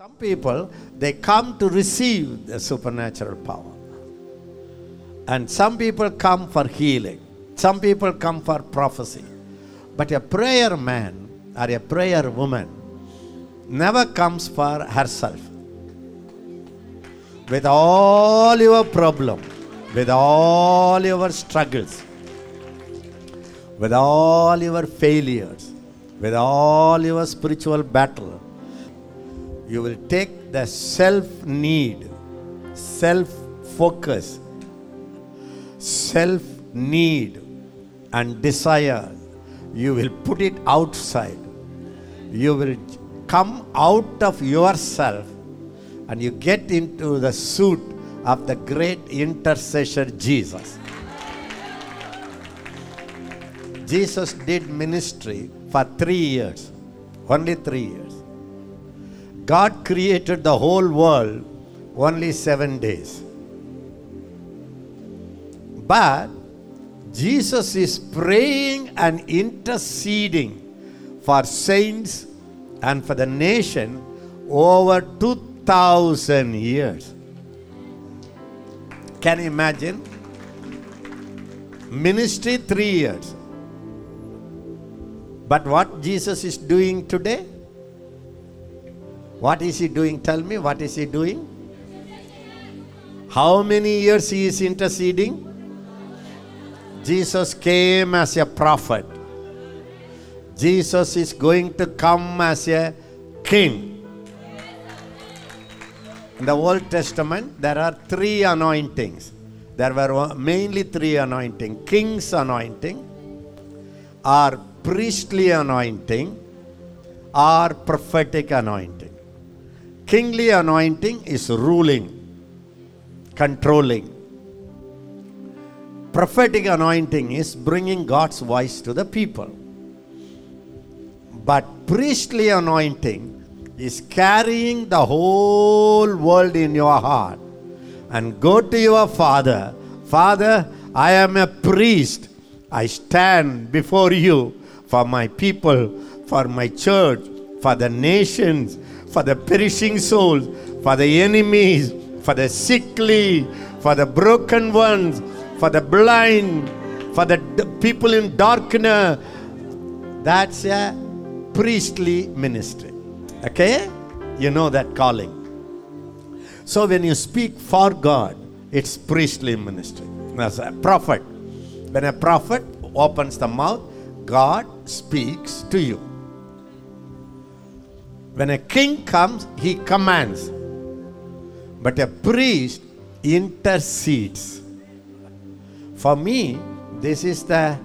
Some people, they come to receive the supernatural power. And some people come for healing. Some people come for prophecy. But a prayer man or a prayer woman never comes for herself. With all your problem, with all your struggles, with all your failures, with all your spiritual battle, you will take the self need, self focus, self need, and desire. You will put it outside. You will come out of yourself and you get into the suit of the great intercessor Jesus. Jesus did ministry for three years, only three years. God created the whole world only seven days. But Jesus is praying and interceding for saints and for the nation over 2000 years. Can you imagine? Ministry three years. But what Jesus is doing today? What is he doing? Tell me, what is he doing? How many years he is interceding? Jesus came as a prophet. Jesus is going to come as a king. In the Old Testament, there are three anointings. There were mainly three anointing king's anointing, or priestly anointing, or prophetic anointing. Kingly anointing is ruling, controlling. Prophetic anointing is bringing God's voice to the people. But priestly anointing is carrying the whole world in your heart. And go to your father. Father, I am a priest. I stand before you for my people, for my church, for the nations, for the perishing souls, for the enemies, for the sickly, for the broken ones, for the blind, for the d- people in darkness. That's a priestly ministry. Okay? You know that calling. So when you speak for God, it's priestly ministry. As a prophet. When a prophet opens the mouth, God speaks to you. When a king comes, he commands. But a priest intercedes. For me, this is the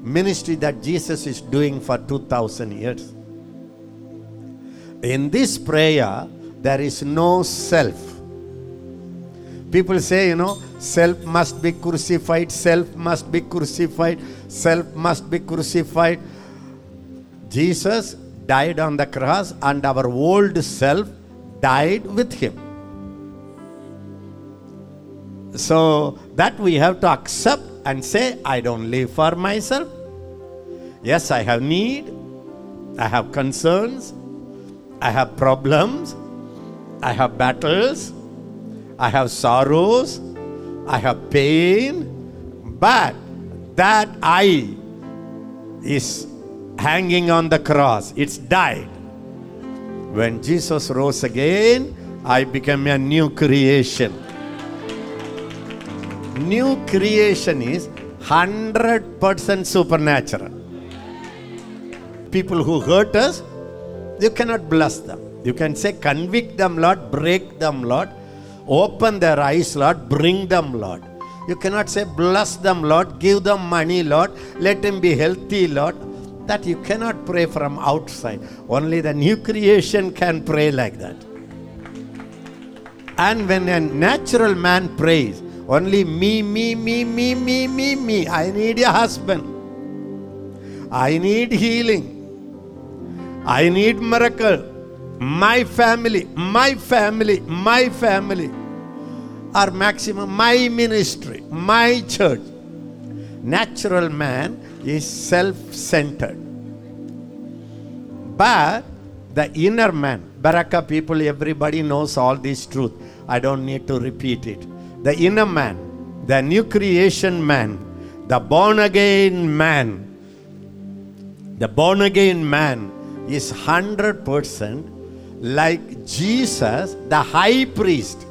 ministry that Jesus is doing for 2000 years. In this prayer, there is no self. People say, you know, self must be crucified, self must be crucified, self must be crucified. Jesus died on the cross, and our old self died with him. So that we have to accept and say, I don't live for myself. Yes, I have need, I have concerns, I have problems, I have battles, I have sorrows, I have pain, but that I is hanging on the cross. It's died. When Jesus rose again, I became a new creation. New creation is 100% supernatural. People who hurt us, you cannot bless them. You can say, convict them, Lord, break them, Lord, open their eyes, Lord, bring them, Lord. You cannot say, bless them, Lord, give them money, Lord, let them be healthy, Lord. That you cannot pray from outside. Only the new creation can pray like that. And when a natural man prays, only me, me, me, me, me, me, me. I need a husband. I need healing. I need miracle. My family, my family, my family. Or maximum, my ministry, my church. Natural man is self centered. But The inner man, Baraka people, everybody knows all this truth. I don't need to repeat it. The inner man, the new creation man, the born again man, the born again man is 100% like Jesus, the high priest.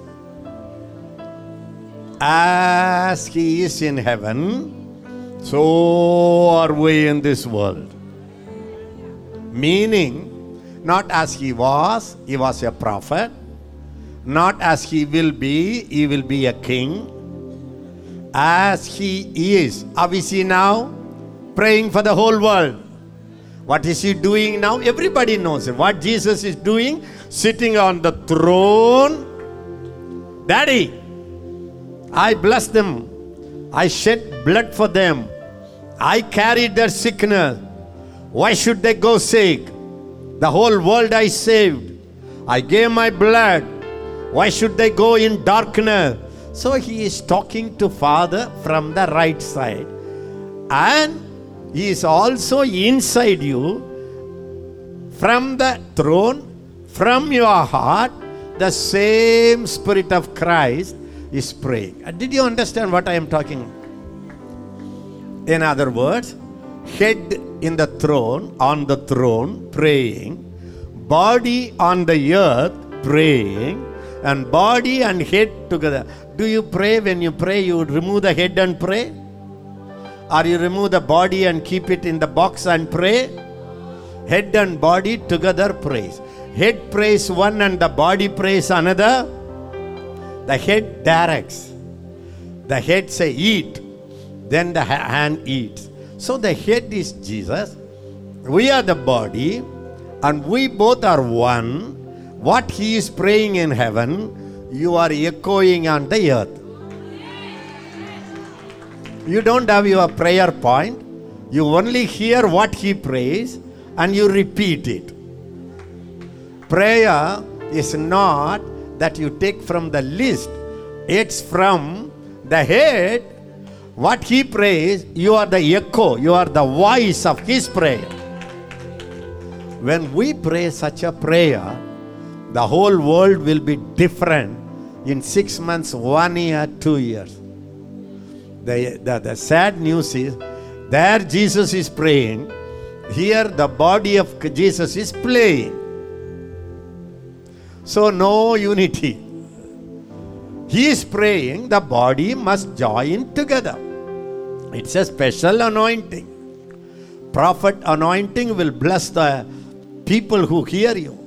As he is in heaven, so are we in this world. Meaning, not as he was, he was a prophet. Not as he will be, he will be a king. As he is. How is he now? Praying for the whole world. What is he doing now? Everybody knows it. What Jesus is doing? Sitting on the throne. Daddy, I bless them. I shed blood for them. I carried their sickness. Why should they go sick? The whole world I saved. I gave my blood. Why should they go in darkness? So he is talking to Father from the right side. And he is also inside you from the throne, from your heart, the same Spirit of Christ is praying. Did you understand what I am talking? In other words, head in the throne, on the throne, praying, body on the earth, praying, and body and head together. Do you pray? When you pray, you remove the head and pray? Or you remove the body and keep it in the box and pray? Head and body together prays. Head prays one and the body prays another. The head directs. The head say eat. Then the hand eats. So the head is Jesus. We are the body. And we both are one. What he is praying in heaven, you are echoing on the earth. You don't have your prayer point. You only hear what he prays and you repeat it. Prayer is not that you take from the list, it's from the head. What he prays, you are the echo, you are the voice of his prayer. When we pray such a prayer, the whole world will be different in six months, one year, two years. The, the, the sad news is there Jesus is praying, here the body of Jesus is playing. So, no unity. He is praying, the body must join together. It's a special anointing. Prophet anointing will bless the people who hear you.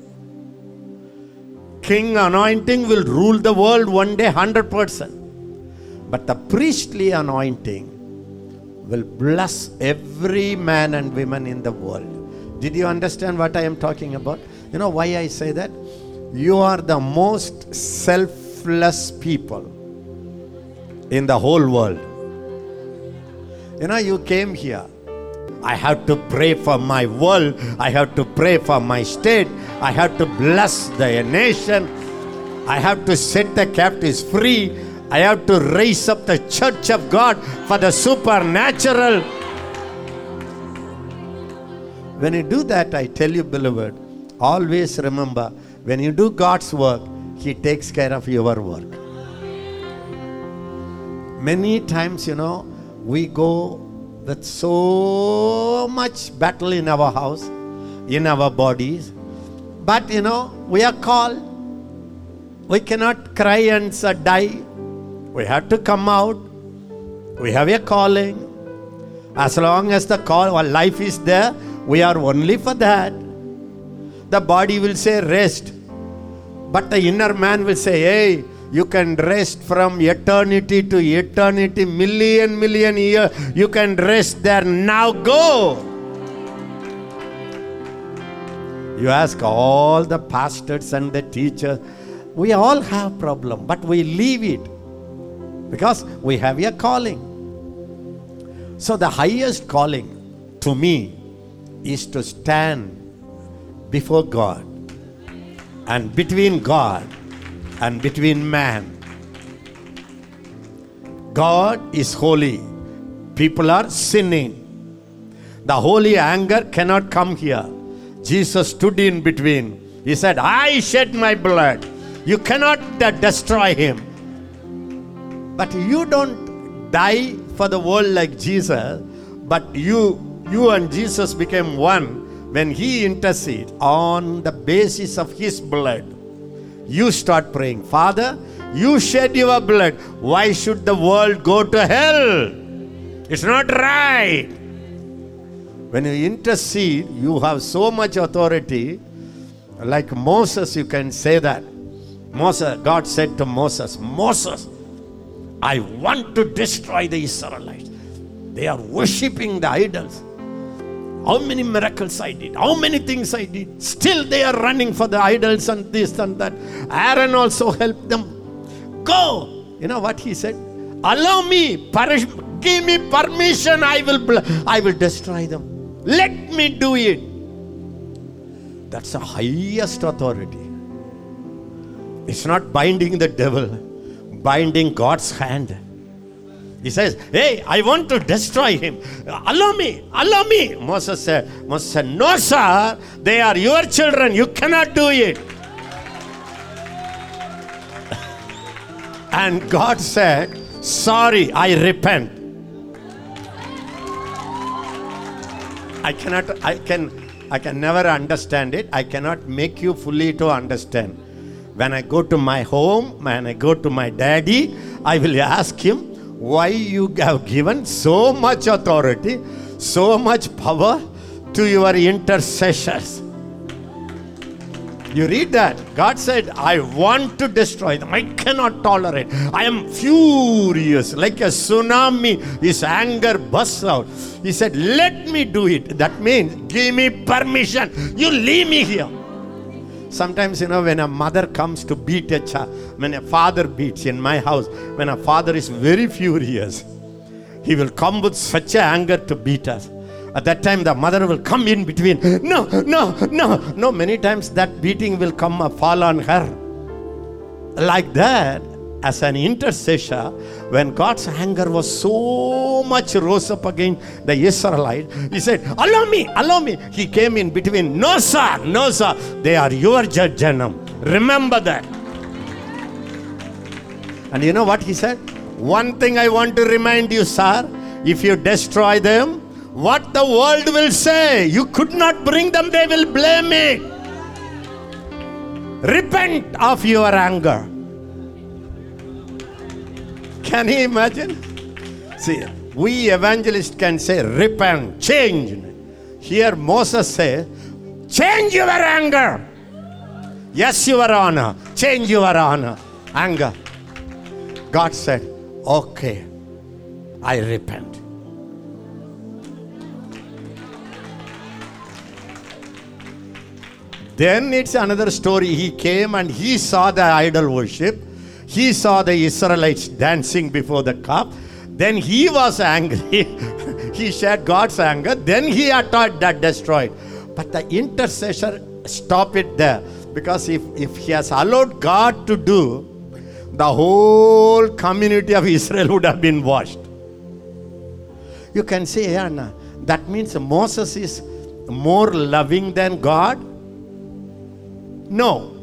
King anointing will rule the world one day 100%. But the priestly anointing will bless every man and woman in the world. Did you understand what I am talking about? You know why I say that? You are the most selfless people in the whole world. You know, you came here. I have to pray for my world. I have to pray for my state. I have to bless the nation. I have to set the captives free. I have to raise up the church of God for the supernatural. When you do that, I tell you, beloved, always remember when you do God's work, He takes care of your work. Many times, you know, we go with so much battle in our house, in our bodies, but you know, we are called. We cannot cry and die. We have to come out. We have a calling. As long as the call, our life is there, we are only for that. The body will say rest, but the inner man will say, hey, you can rest from eternity to eternity, million, million year. You can rest there. Now go. You ask all the pastors and the teachers. We all have problem, but we leave it because we have a calling. So the highest calling to me is to stand before God and between God and between man. God is holy. People are sinning. The holy anger cannot come here. Jesus stood in between. He said, I shed my blood. You cannot uh, destroy him. But you don't die for the world like Jesus, but you you and Jesus became one when he intercedes on the basis of his blood. You start praying, Father, you shed your blood. Why should the world go to hell? It's not right. When you intercede, you have so much authority. Like Moses, you can say that. Moses, God said to Moses, Moses, I want to destroy the Israelites. They are worshipping the idols. How many miracles I did, how many things I did. Still, they are running for the idols and this and that. Aaron also helped them. Go. You know what he said? Allow me, parish, give me permission. I will, bl- I will destroy them. Let me do it. That's the highest authority. It's not binding the devil, binding God's hand. He says, Hey, I want to destroy him. Allow me, allow me. Moses said, Moses said, No, sir, they are your children. You cannot do it. and God said, Sorry, I repent. I cannot, I can, I can never understand it. I cannot make you fully to understand. When I go to my home, when I go to my daddy, I will ask him, why you have given so much authority, so much power to your intercessors. You read that. God said, I want to destroy them. I cannot tolerate. I am furious. Like a tsunami, his anger bursts out. He said, Let me do it. That means, give me permission. You leave me here. Sometimes, you know, when a mother comes to beat a child, when a father beats in my house, when a father is very furious, he will come with such a anger to beat us. At that time, the mother will come in between. No, no, no, no. Many times that beating will come uh, fall on her. Like that, as an intercessor, when God's anger was so much rose up against the Israelite, he said, Allow me, allow me. He came in between. No, sir, no, sir. They are your judgmenum. Remember that. And you know what he said? One thing I want to remind you, sir. If you destroy them, what the world will say, you could not bring them, they will blame it. Repent of your anger. Can you imagine? See, we evangelists can say, repent, change. Here Moses says, change your anger. Yes, your honor. Change your honor. Anger. God said, okay, I repent. Then it's another story. He came and he saw the idol worship. He saw the Israelites dancing before the cup. Then he was angry. he shared God's anger. Then he attacked that destroyed. But the intercessor stopped it there. Because if, if he has allowed God to do, the whole community of Israel would have been washed. You can say, Anna, that means Moses is more loving than God? No.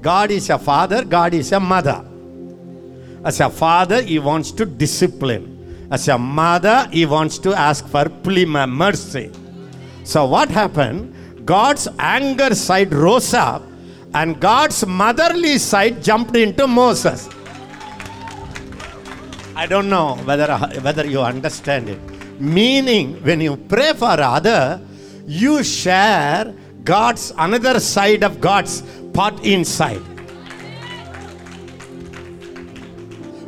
God is a father, God is a mother. As a father, he wants to discipline. As a mother, he wants to ask for mercy. So, what happened? God's anger side rose up, and God's motherly side jumped into Moses. I don't know whether, whether you understand it. Meaning, when you pray for other, you share God's another side of God's part inside.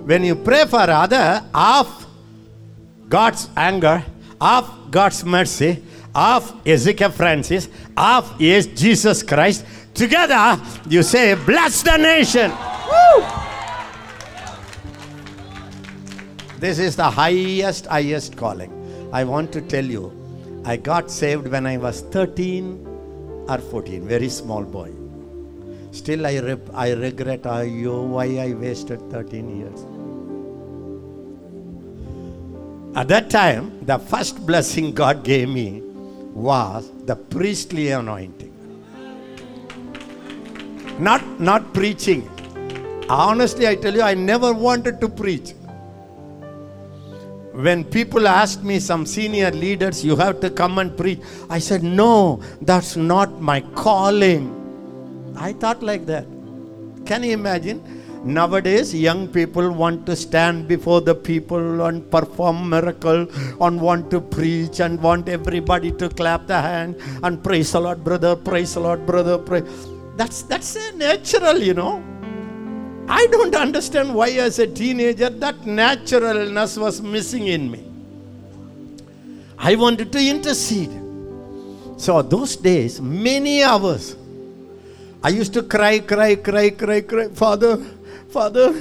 When you pray for other, of God's anger, of God's mercy, of Ezekiel Francis, of yes, Jesus Christ, together you say, Bless the nation. Woo! This is the highest, highest calling. I want to tell you, I got saved when I was 13 or 14, very small boy. Still, I, I regret oh, why I wasted 13 years. At that time, the first blessing God gave me was the priestly anointing. Not, not preaching. Honestly, I tell you, I never wanted to preach. When people asked me, some senior leaders, you have to come and preach, I said, No, that's not my calling. I thought like that. Can you imagine? Nowadays, young people want to stand before the people and perform miracle and want to preach and want everybody to clap the hand and praise the Lord, brother, praise the Lord, brother, pray. That's that's a natural, you know. I don't understand why, as a teenager, that naturalness was missing in me. I wanted to intercede. So, those days, many hours, I used to cry, cry, cry, cry, cry. Father, Father,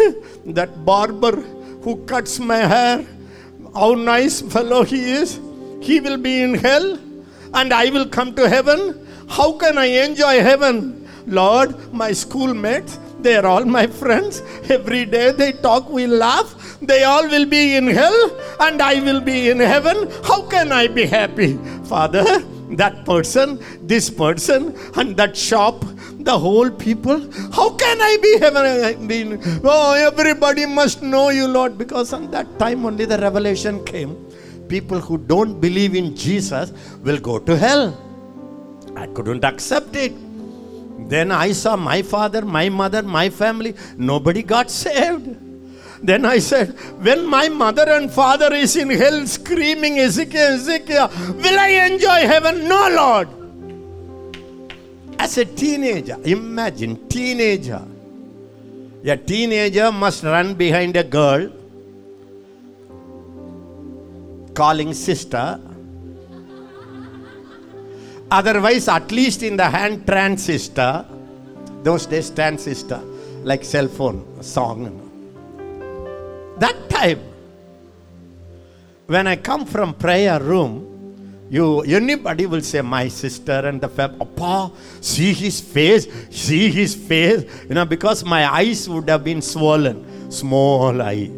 that barber who cuts my hair, how nice fellow he is. He will be in hell and I will come to heaven. How can I enjoy heaven? Lord, my schoolmates, they are all my friends. Every day they talk, we laugh. They all will be in hell and I will be in heaven. How can I be happy? Father, that person, this person, and that shop, the whole people. How can I be heaven? Oh, everybody must know you, Lord, because on that time only the revelation came. People who don't believe in Jesus will go to hell. I couldn't accept it. Then I saw my father, my mother, my family, nobody got saved. Then I said, when my mother and father is in hell screaming, Ezekiel, Ezekiel, will I enjoy heaven? No, Lord. As a teenager, imagine, teenager. A teenager must run behind a girl calling sister. Otherwise, at least in the hand, transistor. Those days, transistor, like cell phone, song. That time, when I come from prayer room, you anybody will say my sister and the fam Appa, see his face, see his face. You know, because my eyes would have been swollen, small eye.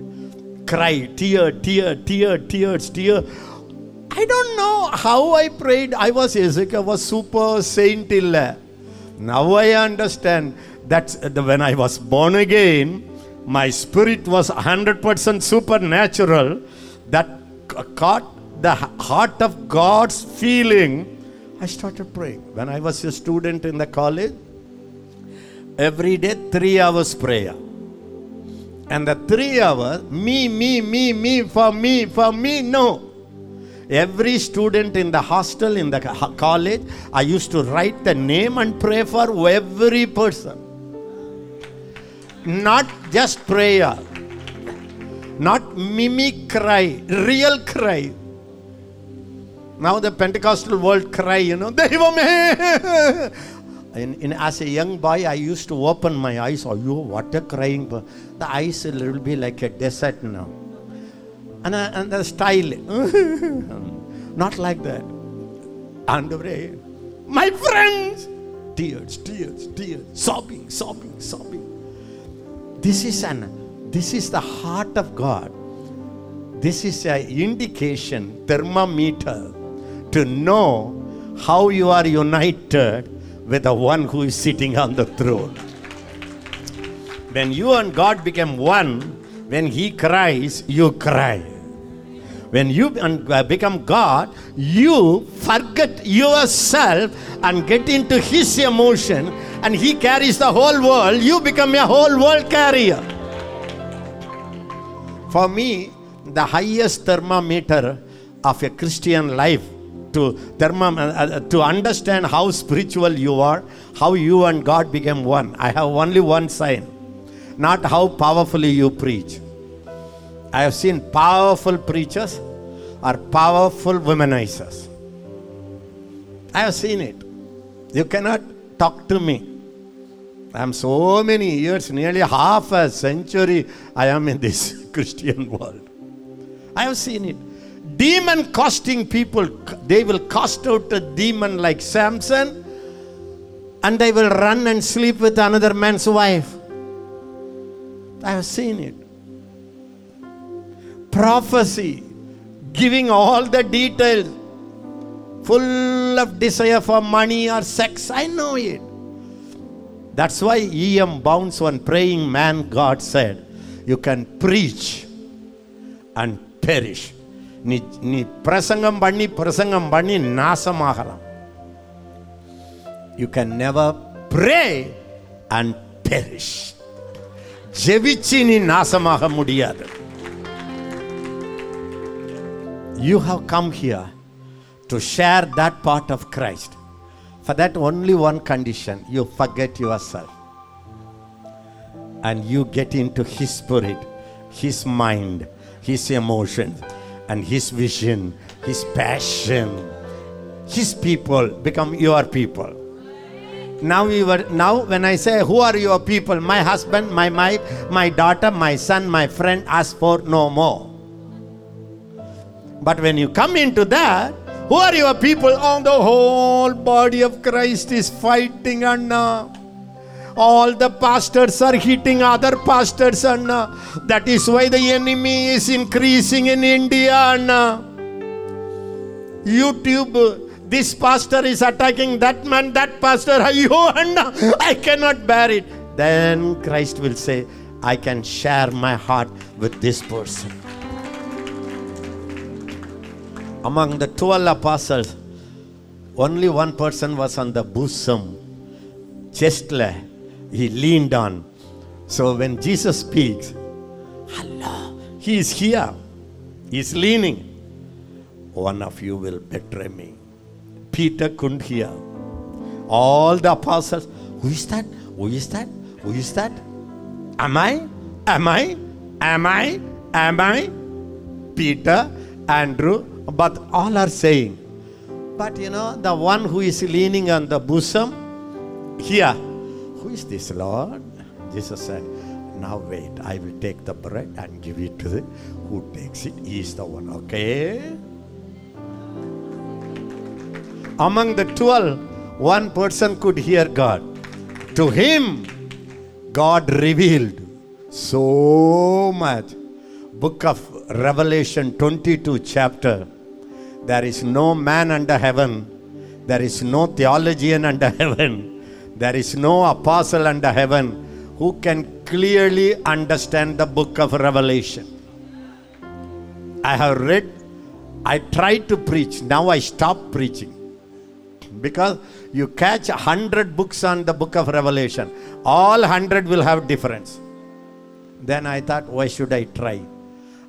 Cry, tear, tear, tear, tears, tear. I don't know how I prayed. I was Ezekiel was super saint. Now I understand that when I was born again, my spirit was 100% supernatural that caught the heart of God's feeling. I started praying. When I was a student in the college, every day three hours prayer. And the three hours, me, me, me, me, for me, for me, no. Every student in the hostel, in the college, I used to write the name and pray for every person. Not just prayer, not mimic cry, real cry. Now the Pentecostal world cry, you know, in, in, as a young boy, I used to open my eyes. Oh, you what a crying! The eyes will be like a desert now, and, uh, and the style, not like that. And the my friends, tears, tears, tears, sobbing, sobbing, sobbing. This is an, this is the heart of God. This is an indication, thermometer to know how you are united with the one who is sitting on the throne. When you and God become one, when He cries, you cry. When you uh, become God, you forget yourself and get into His emotion, and He carries the whole world. You become a whole world carrier. For me, the highest thermometer of a Christian life to, uh, uh, to understand how spiritual you are, how you and God became one. I have only one sign, not how powerfully you preach. I have seen powerful preachers or powerful womanizers. I have seen it. You cannot talk to me. I am so many years, nearly half a century, I am in this Christian world. I have seen it demon casting people, they will cast out a demon like Samson and they will run and sleep with another man's wife. I have seen it Prophecy, giving all the details. full of desire for money or sex. I know it. That's why E.M. Bounds, one praying man, God said, You can preach and perish. நீ நீ பிரசங்கம் பண்ணி பிரசங்கம் பண்ணி நாசமாகலாம் you can never pray and perish ஜெபிச்சு நீ நாசமாக முடியாது you have come here to share that part of Christ. For that, only one condition you forget yourself and you get into His spirit, His mind, His emotion, and His vision, His passion. His people become your people now we were now when i say who are your people my husband my wife my daughter my son my friend ask for no more but when you come into that, who are your people? Oh, the whole body of Christ is fighting, and uh, all the pastors are hitting other pastors, and uh, that is why the enemy is increasing in India. Uh, YouTube, this pastor is attacking that man, that pastor. And uh, I cannot bear it. Then Christ will say, I can share my heart with this person among the 12 apostles, only one person was on the bosom, chestla. He leaned on. So when Jesus speaks, Allah, he is here. He is leaning. One of you will betray me. Peter couldn't hear. All the apostles, who is that? Who is that? Who is that? Am I? Am I? Am I? Am I? Peter, Andrew, but all are saying. But you know, the one who is leaning on the bosom, here, who is this Lord? Jesus said, Now wait, I will take the bread and give it to the who takes it. He is the one, okay? Among the twelve, one person could hear God. To him, God revealed so much. Book of Revelation 22 chapter. There is no man under heaven. There is no theologian under heaven. There is no apostle under heaven who can clearly understand the book of Revelation. I have read, I tried to preach. Now I stop preaching. Because you catch a hundred books on the book of Revelation, all hundred will have difference. Then I thought, why should I try?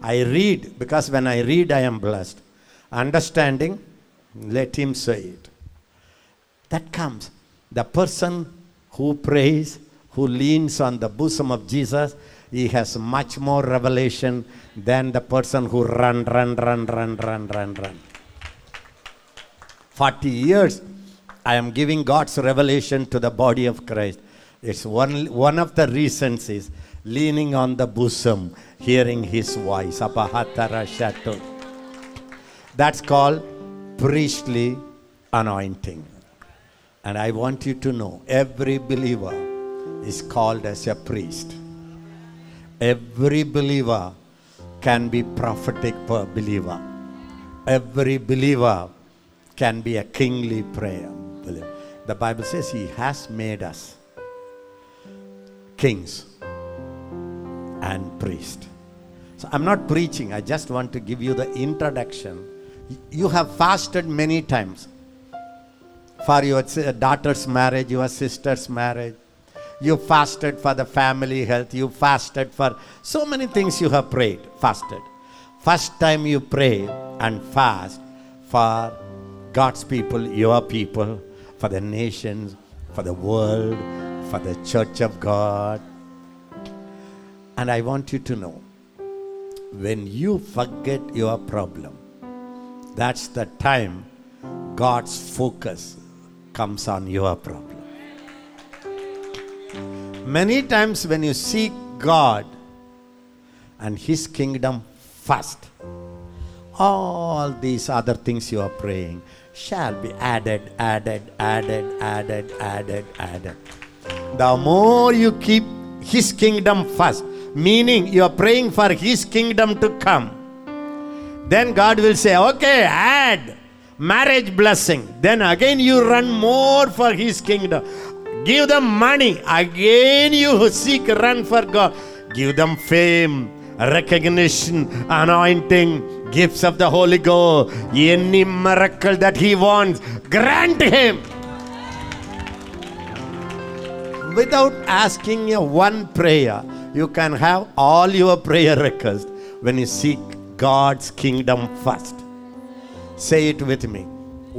I read because when I read, I am blessed. Understanding, let him say it. That comes. The person who prays, who leans on the bosom of Jesus, he has much more revelation than the person who run, run, run, run, run, run, run. 40 years, I am giving God's revelation to the body of Christ. It's one, one of the reasons is leaning on the bosom, hearing his voice. Apahatara shato. That's called priestly anointing. And I want you to know every believer is called as a priest. Every believer can be prophetic believer. Every believer can be a kingly prayer. The Bible says he has made us kings and priest. So I'm not preaching, I just want to give you the introduction. You have fasted many times for your uh, daughter's marriage, your sister's marriage. You fasted for the family health. You fasted for so many things you have prayed, fasted. First time you pray and fast for God's people, your people, for the nations, for the world, for the church of God. And I want you to know when you forget your problem, that's the time God's focus comes on your problem. Many times when you seek God and His kingdom first, all these other things you are praying shall be added, added, added, added, added, added. The more you keep His kingdom first, meaning you are praying for His kingdom to come, then God will say, Okay, add. marriage blessing. Then again you run more for His kingdom. Give them money. Again you seek, run for God. Give them fame, recognition, anointing, gifts of the Holy Ghost. Any miracle that He wants, grant Him. Without asking a one prayer, you can have all your prayer requests when you seek God's kingdom first say it with me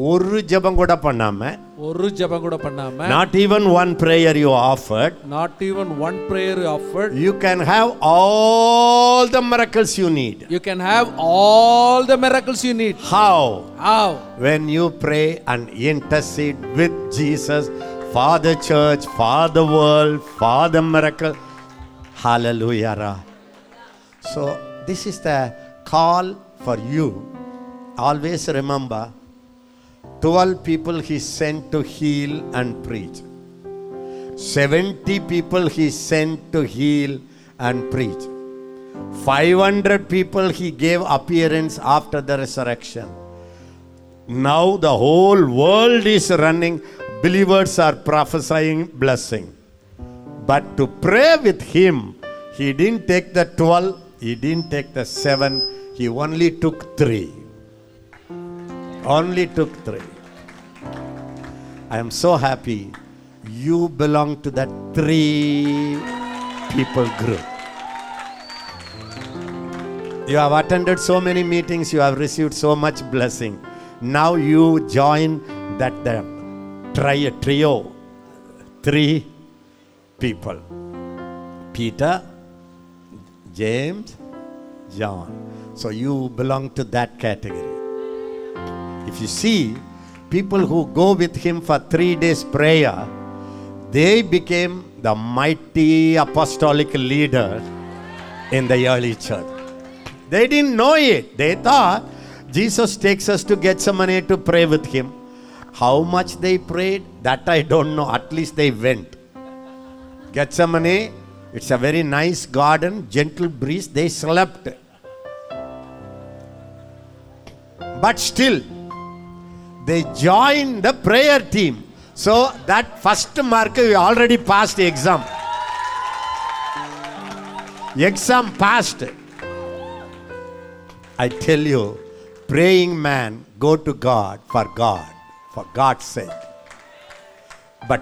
ஒரு ஜெபம் கூட பண்ணாம ஒரு ஜெபம் கூட பண்ணாம not even one prayer you offered not even one prayer you offered you can have all the miracles you need you can have all the miracles you need how how when you pray and intercede with jesus for the church for the world for the miracle. Hallelujah so this is the call for you. Always remember 12 people he sent to heal and preach. 70 people he sent to heal and preach. 500 people he gave appearance after the resurrection. Now the whole world is running. Believers are prophesying blessing. But to pray with him he didn't take the 12 he didn't take the 7 he only took 3 only took 3 I am so happy you belong to that three people group. You have attended so many meetings, you have received so much blessing. Now you join that the tri- trio, three people Peter, James, John. So you belong to that category. If you see, people who go with him for three days prayer, they became the mighty apostolic leader in the early church. They didn't know it. They thought Jesus takes us to Gethsemane to pray with him. How much they prayed, that I don't know. At least they went. Gethsemane, it's a very nice garden, gentle breeze. They slept. But still, they joined the prayer team. So that first mark we already passed the exam. Exam passed. I tell you, praying man go to God for God, for God's sake. But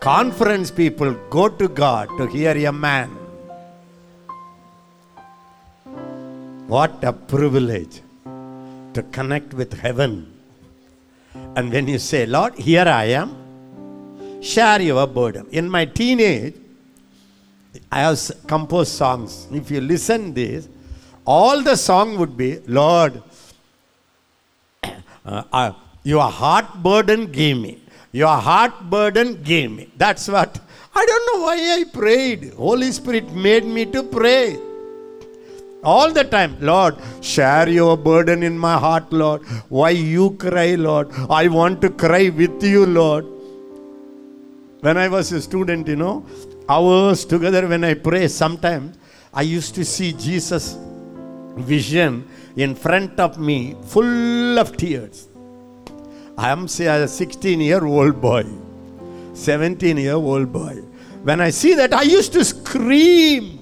conference people go to God to hear a man. What a privilege to connect with heaven. And when you say, Lord, here I am, share your burden. In my teenage, I have composed songs. If you listen this, all the song would be, Lord, uh, uh, your heart burden gave me. Your heart burden gave me. That's what. I don't know why I prayed. Holy Spirit made me to pray. All the time, Lord, share your burden in my heart, Lord. Why you cry, Lord? I want to cry with you, Lord. When I was a student, you know, hours together when I pray, sometimes I used to see Jesus' vision in front of me, full of tears. I am say a 16 year old boy, 17 year old boy. When I see that, I used to scream.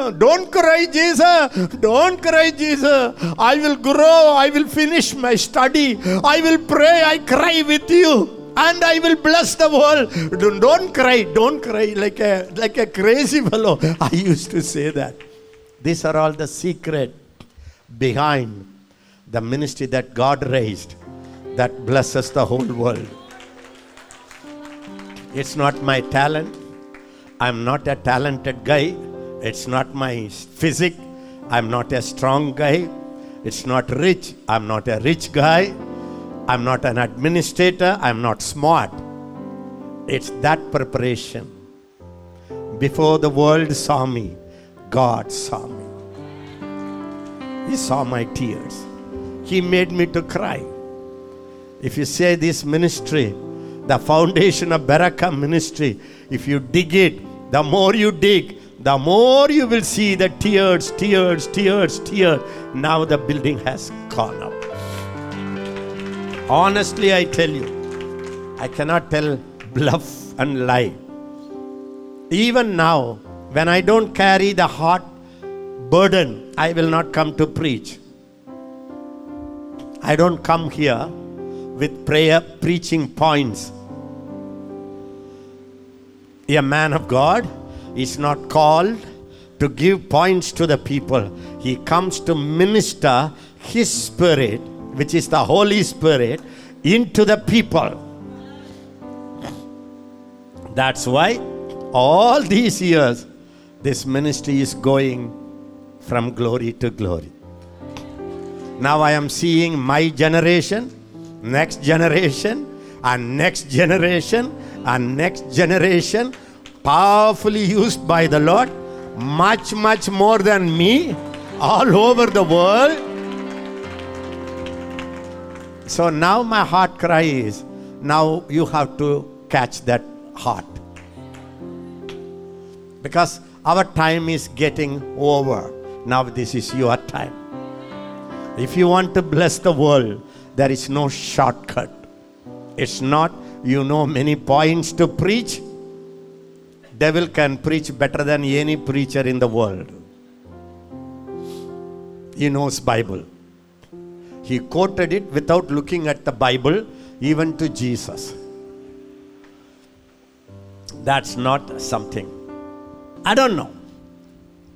"Oh, Don't cry, Jesus. Don't cry, Jesus. I will grow. I will finish my study. I will pray. I cry with you. And I will bless the world. Don't, don't cry. Don't cry like a, like a crazy fellow. I used to say that. These are all the secret behind the ministry that God raised that blesses the whole world. It's not my talent. I'm not a talented guy. It's not my physique. I'm not a strong guy. It's not rich. I'm not a rich guy. I'm not an administrator. I'm not smart. It's that preparation. Before the world saw me, God saw me. He saw my tears. He made me to cry. If you say this ministry, the foundation of Baraka ministry, if you dig it, the more you dig, the more you will see the tears, tears, tears, tears. Now the building has gone up. Honestly, I tell you, I cannot tell bluff and lie. Even now, when I don't carry the heart burden, I will not come to preach. I don't come here with prayer preaching points. A man of God is not called to give points to the people, he comes to minister his spirit, which is the Holy Spirit, into the people. That's why all these years this ministry is going from glory to glory. Now I am seeing my generation, next generation, and next generation, and next generation powerfully used by the Lord, much, much more than me, all over the world. So now my heart cry is now you have to catch that heart. Because our time is getting over. Now this is your time. If you want to bless the world, there is no shortcut. It's not you know many points to preach. Devil can preach better than any preacher in the world. He knows Bible. He quoted it without looking at the Bible, even to Jesus. That's not something. I don't know.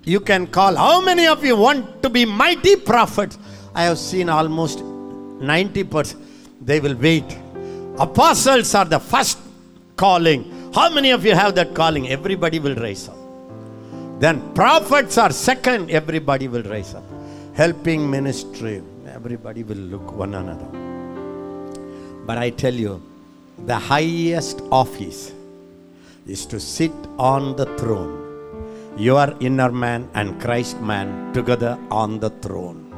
You can call. How many of you want to be mighty prophets? I have seen almost 90%. They will wait. Apostles are the first calling. How many of you have that calling? Everybody will rise up. Then prophets are second. Everybody will rise up. Helping ministry. Everybody will look one another. But I tell you, the highest office is to sit on the throne. Your inner man and Christ man together on the throne.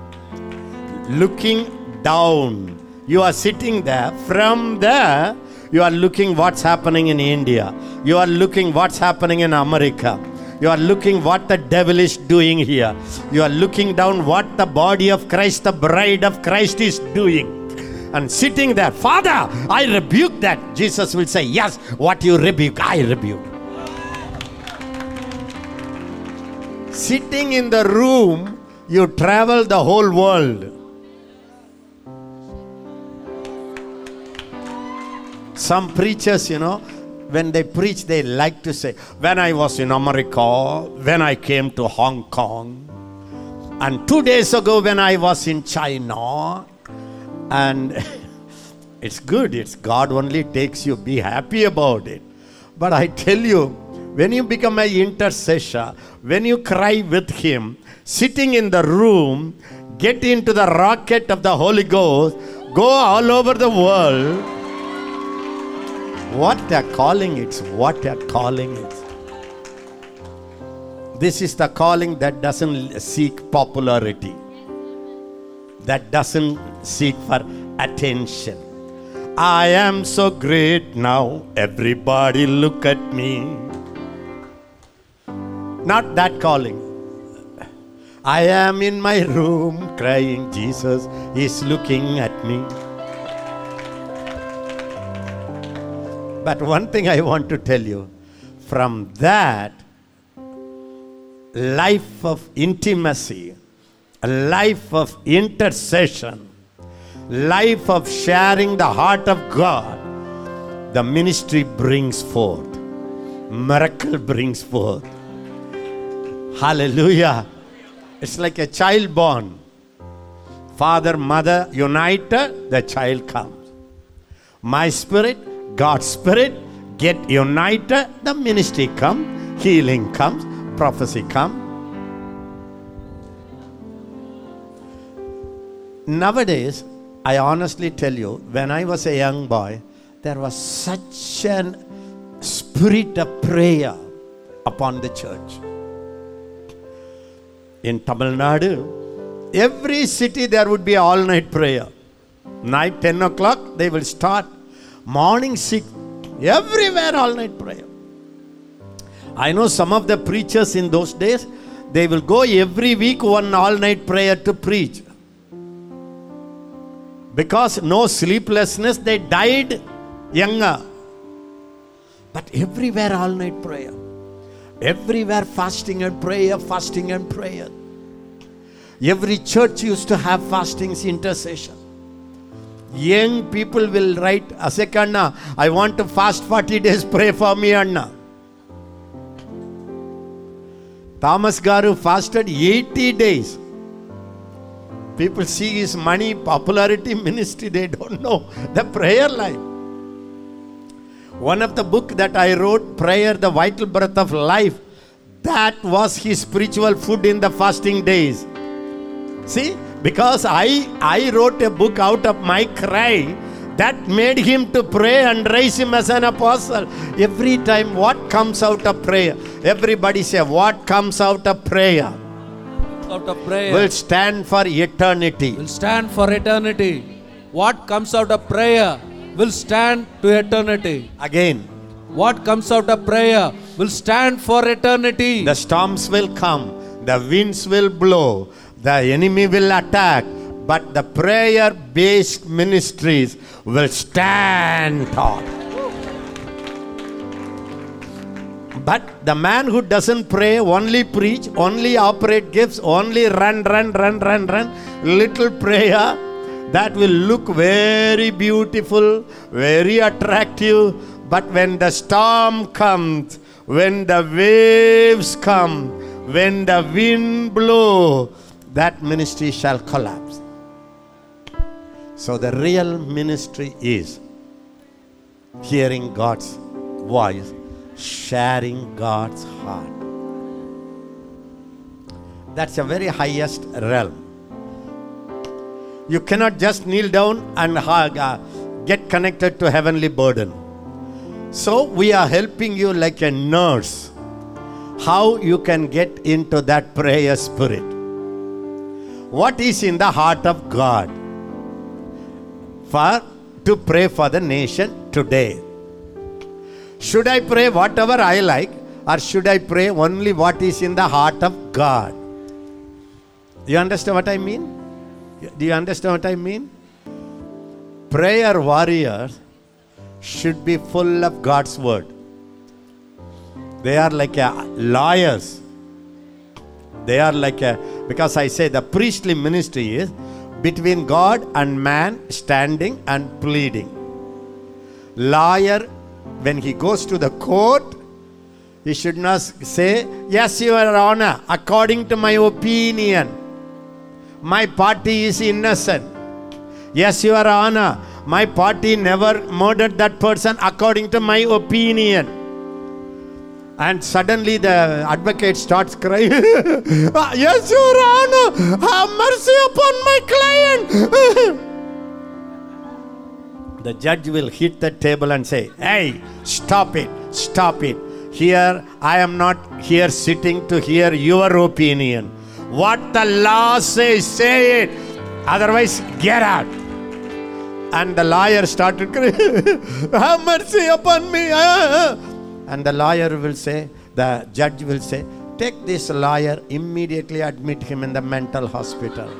Looking down. You are sitting there. From there, you are looking what's happening in India. You are looking what's happening in America. You are looking what the devil is doing here. You are looking down what the body of Christ, the bride of Christ is doing and sitting there, Father, I rebuke that. Jesus will say, Yes, what you rebuke, I rebuke. Sitting in the room, you travel the whole world. Some preachers, you know, when they preach, they like to say, When I was in America, when I came to Hong Kong, and two days ago, when I was in China, and it's good, it's God only takes you, be happy about it. But I tell you, when you become an intercessor, when you cry with Him, sitting in the room, get into the rocket of the Holy Ghost, go all over the world. What a calling it's what a calling it's. This is the calling that doesn't seek popularity, that doesn't seek for attention. I am so great now, everybody look at me. Not that calling. I am in my room crying, Jesus is looking at me. But one thing I want to tell you from that life of intimacy, a life of intercession, life of sharing the heart of God, the ministry brings forth, miracle brings forth. Hallelujah. It's like a child born. Father, mother united, the child comes. My spirit, God's spirit get united, the ministry comes, healing comes, prophecy comes. Nowadays, I honestly tell you, when I was a young boy, there was such a spirit of prayer upon the church. In Tamil Nadu, every city there would be all night prayer. Night 10 o'clock, they will start. Morning 6, everywhere all night prayer. I know some of the preachers in those days, they will go every week one all night prayer to preach. Because no sleeplessness, they died younger. But everywhere all night prayer. Everywhere fasting and prayer, fasting and prayer. Every church used to have fastings, intercession. Young people will write, Asekanna, I want to fast 40 days, pray for me, Anna. Thomas Garu fasted 80 days. People see his money, popularity, ministry, they don't know the prayer life. One of the book that I wrote, Prayer, the Vital Breath of Life, that was his spiritual food in the fasting days. See, because I I wrote a book out of my cry that made him to pray and raise him as an apostle. Every time, what comes out of prayer? Everybody say, what comes out of prayer Out of prayer will stand for eternity. will stand for eternity. What comes out of prayer will stand to eternity. Again, What comes out of prayer will stand for eternity. the storms will come, the winds will blow, the enemy will attack, but the prayer based ministries will stand tall. But the man who doesn't pray, only preach, only operate gifts, only run, run, run, run, run, little prayer, that will look very beautiful, very attractive. But when the storm comes, when the waves come, when the wind blow, that ministry shall collapse. So the real ministry is hearing God's voice, sharing God's heart. That's a very highest realm. You cannot just kneel down and uh, get connected to heavenly burden. So we are helping you like a nurse how you can get into that prayer spirit. What is in the heart of God for to pray for the nation today? Should I pray whatever I like, or should I pray only what is in the heart of God? You understand what I mean? Do you understand what I mean? Prayer warriors should be full of God's word. They are like lawyers. They are like a because I say the priestly ministry is between God and man standing and pleading. Lawyer, when he goes to the court, he should not say, Yes, Your Honor, according to my opinion, my party is innocent. Yes, Your Honor, my party never murdered that person according to my opinion. And suddenly the advocate starts crying, "Ah, Yes, Your Honor, have mercy upon my client. the judge will hit the table and say, Hey, stop it, stop it. Here, I am not here sitting to hear your opinion. What the law says, say it. Otherwise, get out. And the lawyer started crying, Have mercy upon me. ah." And the lawyer will say, the judge will say, Take this lawyer, immediately admit him in the mental hospital.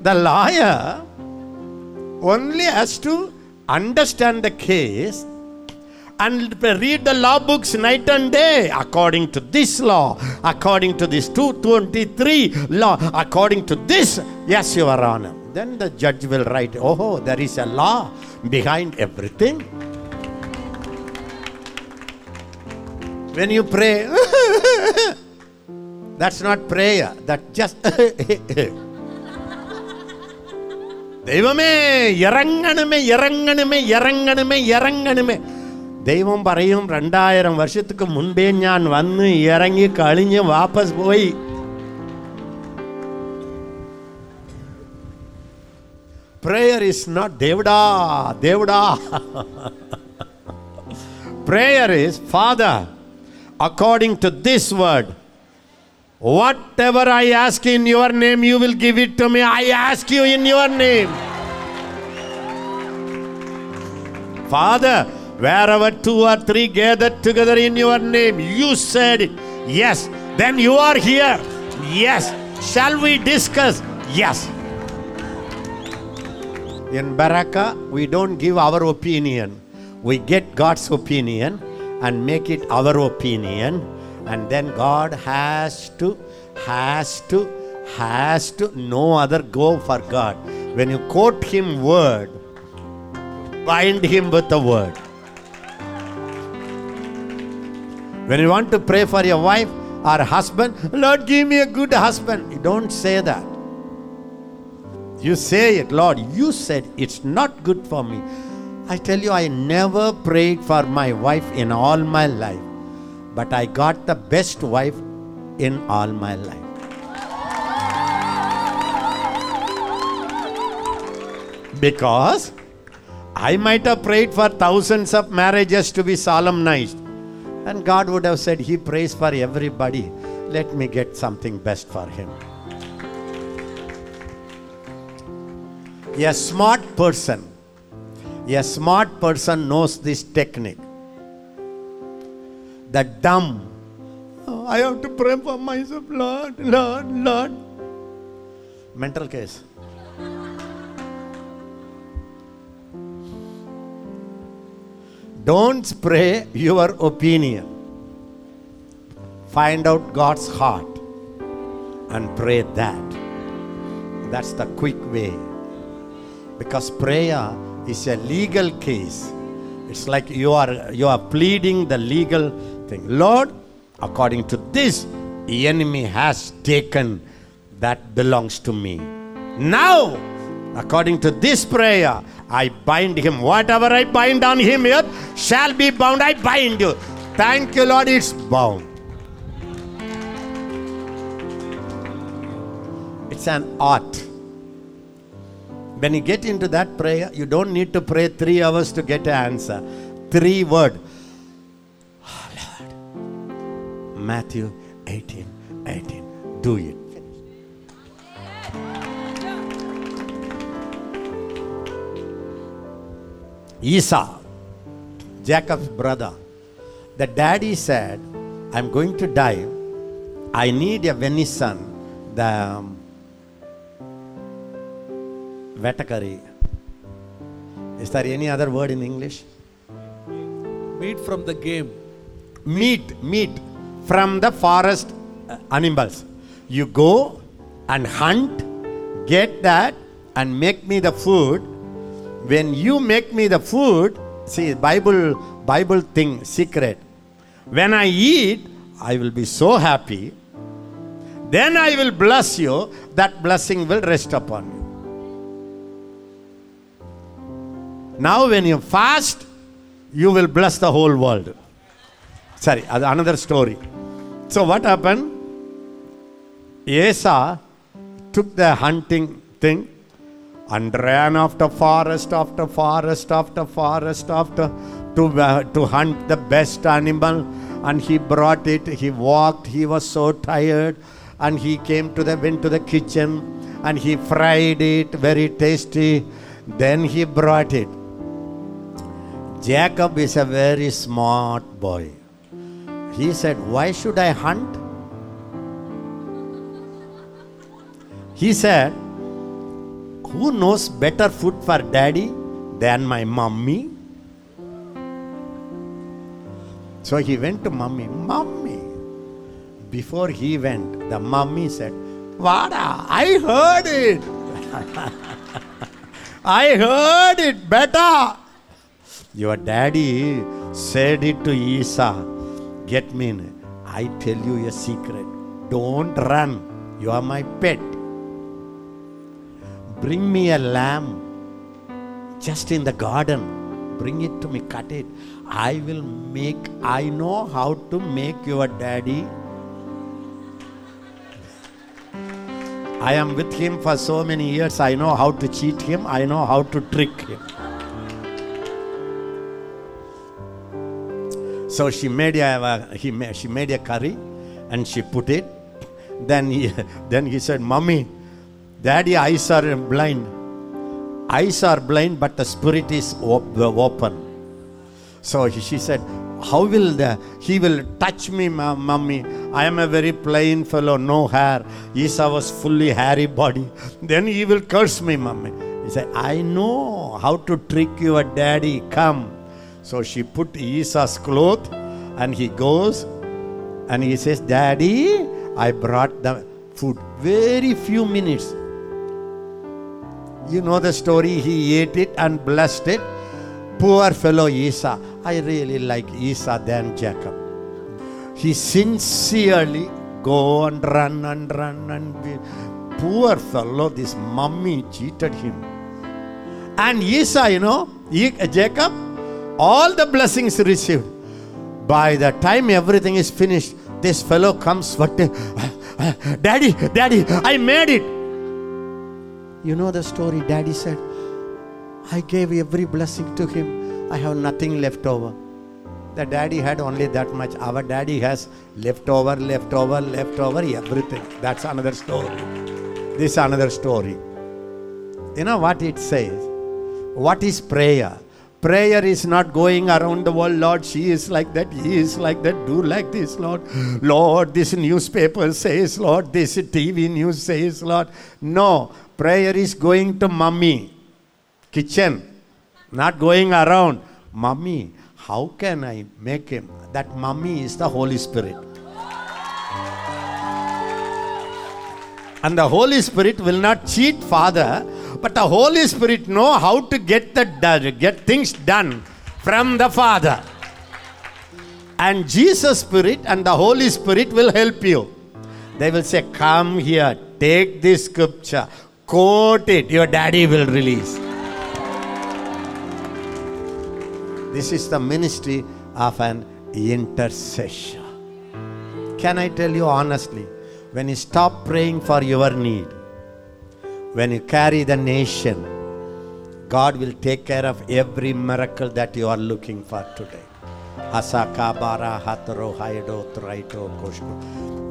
The lawyer only has to understand the case and read the law books night and day according to this law, according to this 223 law, according to this, yes, Your Honor. Then the judge will write, oh, there is a law behind everything. When you pray, that's not prayer, that just. ദൈവമേ ഇറങ്ങണമേ ഇറങ്ങണമേ ഇറങ്ങണമേ ഇറങ്ങണമേ ദൈവം പറയും രണ്ടായിരം വർഷத்துக்கு മുൻപേ ഞാൻ വന്ന് ഇറങ്ങി കളിഞ്ഞ് വാപ്പസ് പോയി prayer is not devda devda prayer is father according to this word whatever i ask in your name you will give it to me. I ask you in your name. Father wherever two or three gathered together in your name you said it yes. Then you are here. Yes. Shall we discuss? Yes. In Baraka, we don't give our opinion. We get God's opinion and make it our opinion. And then God has to, has to, has to, no other go for God. When you quote Him word, bind Him with the word. When you want to pray for your wife or husband, Lord, give me a good husband. You don't say that. You say it, Lord, you said it's not good for me. I tell you, I never prayed for my wife in all my life, but I got the best wife in all my life. Because I might have prayed for thousands of marriages to be solemnized, and God would have said, He prays for everybody. Let me get something best for him. A smart person, a smart person knows this technique. The dumb, "Oh, I have to pray for myself, Lord, Lord, Lord. Mental case. Don't pray your opinion. Find out God's heart and pray that. That's the quick way because prayer is a legal case. It's like you are you are pleading the legal thing. Lord according to this the enemy has taken that belongs to me. Now according to this prayer i bind him. Whatever i bind on him here shall be bound. I bind you. Thank you lord. It's bound. It's an art when you get into that prayer, you don't need to pray three hours to get an answer. Three word. Oh, Lord. Matthew 18, 18. Do it. Esau, Jacob's brother. The daddy said, I'm going to die. I need a venison, the vetakari. Is there any other word in English? Meat from the game. Meat, meat from the forest uh, animals. You go and hunt, get that, and make me the food. When you make me the food, see Bible, Bible thing, secret. When I eat, I will be so happy. Then I will bless you. That blessing will rest upon you. Now, when you fast, you will bless the whole world. Sorry, another story. So, what happened? Esau took the hunting thing and ran after forest after forest after forest after to, uh, to hunt the best animal and he brought it he walked he was so tired and he came to the went to the kitchen and he fried it very tasty then he brought it Jacob is a very smart boy. He said, Why should I hunt? He said, Who knows better food for daddy than my mummy? So he went to mummy, Mummy. Before he went, the mummy said, Vada, I heard it. I heard it better. Your daddy said it to Esau. Get me in. I tell you a secret. Don't run. You are my pet. Bring me a lamb just in the garden. Bring it to me, cut it. I will make, I know how to make your daddy. I am with him for so many years. I know how to cheat him. I know how to trick him. So she made a uh, he made, she made a curry, and she put it. Then he then he said, "Mommy, Daddy, eyes are blind. Eyes are blind, but the spirit is op- open." So he- she said, "How will the he will touch me, ma- mommy? I am a very plain fellow, no hair. Esau was fully hairy body. Then he will curse me, mommy. He said, I know how to trick your daddy. Come. So she put Esau's cloth and he goes and he says, Daddy, I brought the food. Very few minutes. You know the story. He ate it and blessed it. Poor fellow Esau. I really like Esau than Jacob. He sincerely go and run and run and be. Poor fellow, this mummy cheated him. And Esau, you know, Jacob, all the blessings received. By the time everything is finished, this fellow comes, what? Daddy, Daddy, I made it. You know the story, Daddy said, I gave every blessing to him. I have nothing left over. The daddy had only that much. Our daddy has leftover, leftover, leftover, everything. That's another story. This is another story. You know what it says? What is prayer? Prayer is not going around the world, Lord, she is like that, he is like that, do like this, Lord. Lord, this newspaper says, Lord, this TV news says, Lord. No, prayer is going to mummy, kitchen, not going around. Mummy, how can I make him? That mummy is the Holy Spirit. And the Holy Spirit will not cheat Father, but the Holy Spirit know how to get the get things done from the Father. And Jesus Spirit and the Holy Spirit will help you. They will say, Come here, take this scripture, quote it, your daddy will release. This is the ministry of an intercessor. Can I tell you honestly? When you stop praying for your need, when you carry the nation, God will take care of every miracle that you are looking for today.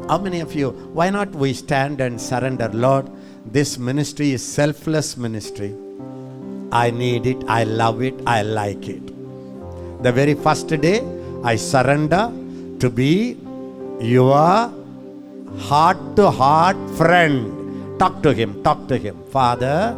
How many of you, why not we stand and surrender? Lord, this ministry is selfless ministry. I need it, I love it, I like it. The very first day, I surrender to be your heart to heart friend. Talk to him, talk to him. Father,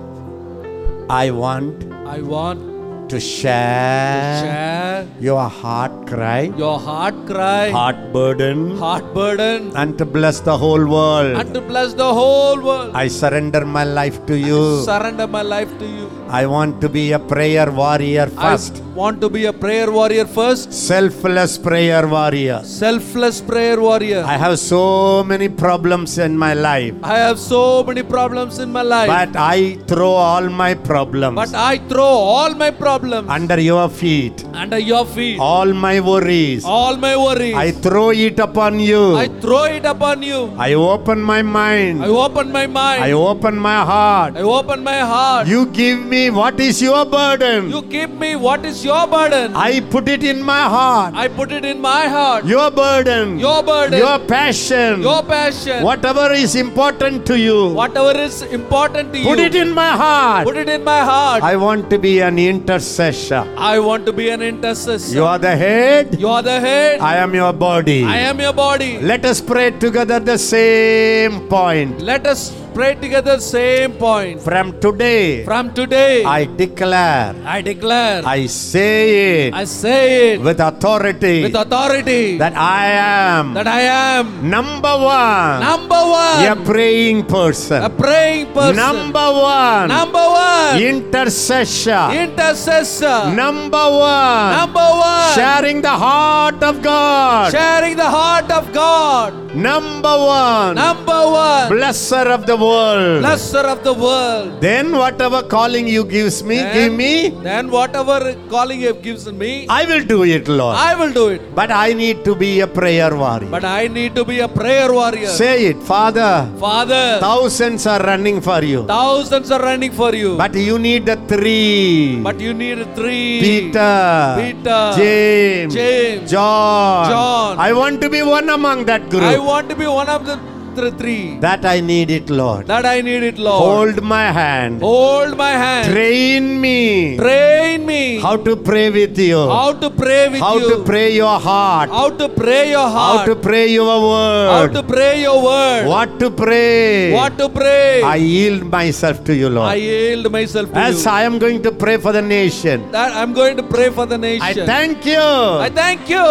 I want I want to share, share your heart cry, your heart cry, heart burden, heart burden, and to bless the whole world. and to bless the whole world. I surrender my life to you. Surrender my life to you. I want to be a prayer warrior first. I want to be a prayer warrior first, Selfless prayer warrior. selfless prayer warrior. I have so many problems in my life, I have so many problems in my life, but I throw all my problems but I throw all my problems under your feet. under your feet. All my worries, All my worries, I throw it upon you. I throw it upon you. I open my mind. I open my mind. I open my heart. I open my heart. You give me what is your burden. You give me what is your burden. I put it in my heart. I put it in my heart. Your burden. Your burden. Your passion. Your passion. Whatever is important to you. Whatever is important to you. Put it in my heart. Put it in my heart. I want to be an intercessor. I want to be an intercessor. You are the head. You are the head. I am your body. I am your body. Let us pray together the same point. Let us pray together same point. From today, From today, I declare, I declare, I say it I say it with authority with authority that I am that I am number one, number 1 a praying person. a praying person. Number one, Number one, intercessor. intercessor. Number one, Number one, sharing the heart of God. sharing the heart of God. Number one, Number one, blesser of the world. blesser of the world. Then whatever calling you gives me, give me, Then whatever calling you given me, I will do it, Lord. I will do it. But I need to be a prayer warrior. But I need to be a prayer warrior. Say it, Father. Father, Thousands are running for you. thousands are running for you. But you need the three. But you need three. Peter, Peter, James, James, John. John. I want to be one among that group. I want to be one of the Chapter 3. That I need it, Lord. That I need it, Lord. Hold my hand. Hold my hand. Train me Train me. how to pray with you. How to pray with How you. to pray your heart. How to pray your heart How to pray your word How to pray your word. What to pray. What to pray. I yield myself to you, Lord. I yield myself to As you. I am going to pray for the nation, That I'm going to pray for the nation. I thank you. I thank you.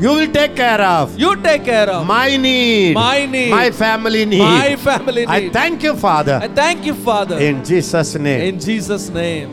You will take care of You take care of my need, My need. my family need. my family I thank you, Father, I thank you, Father. in Jesus' name. In Jesus' name.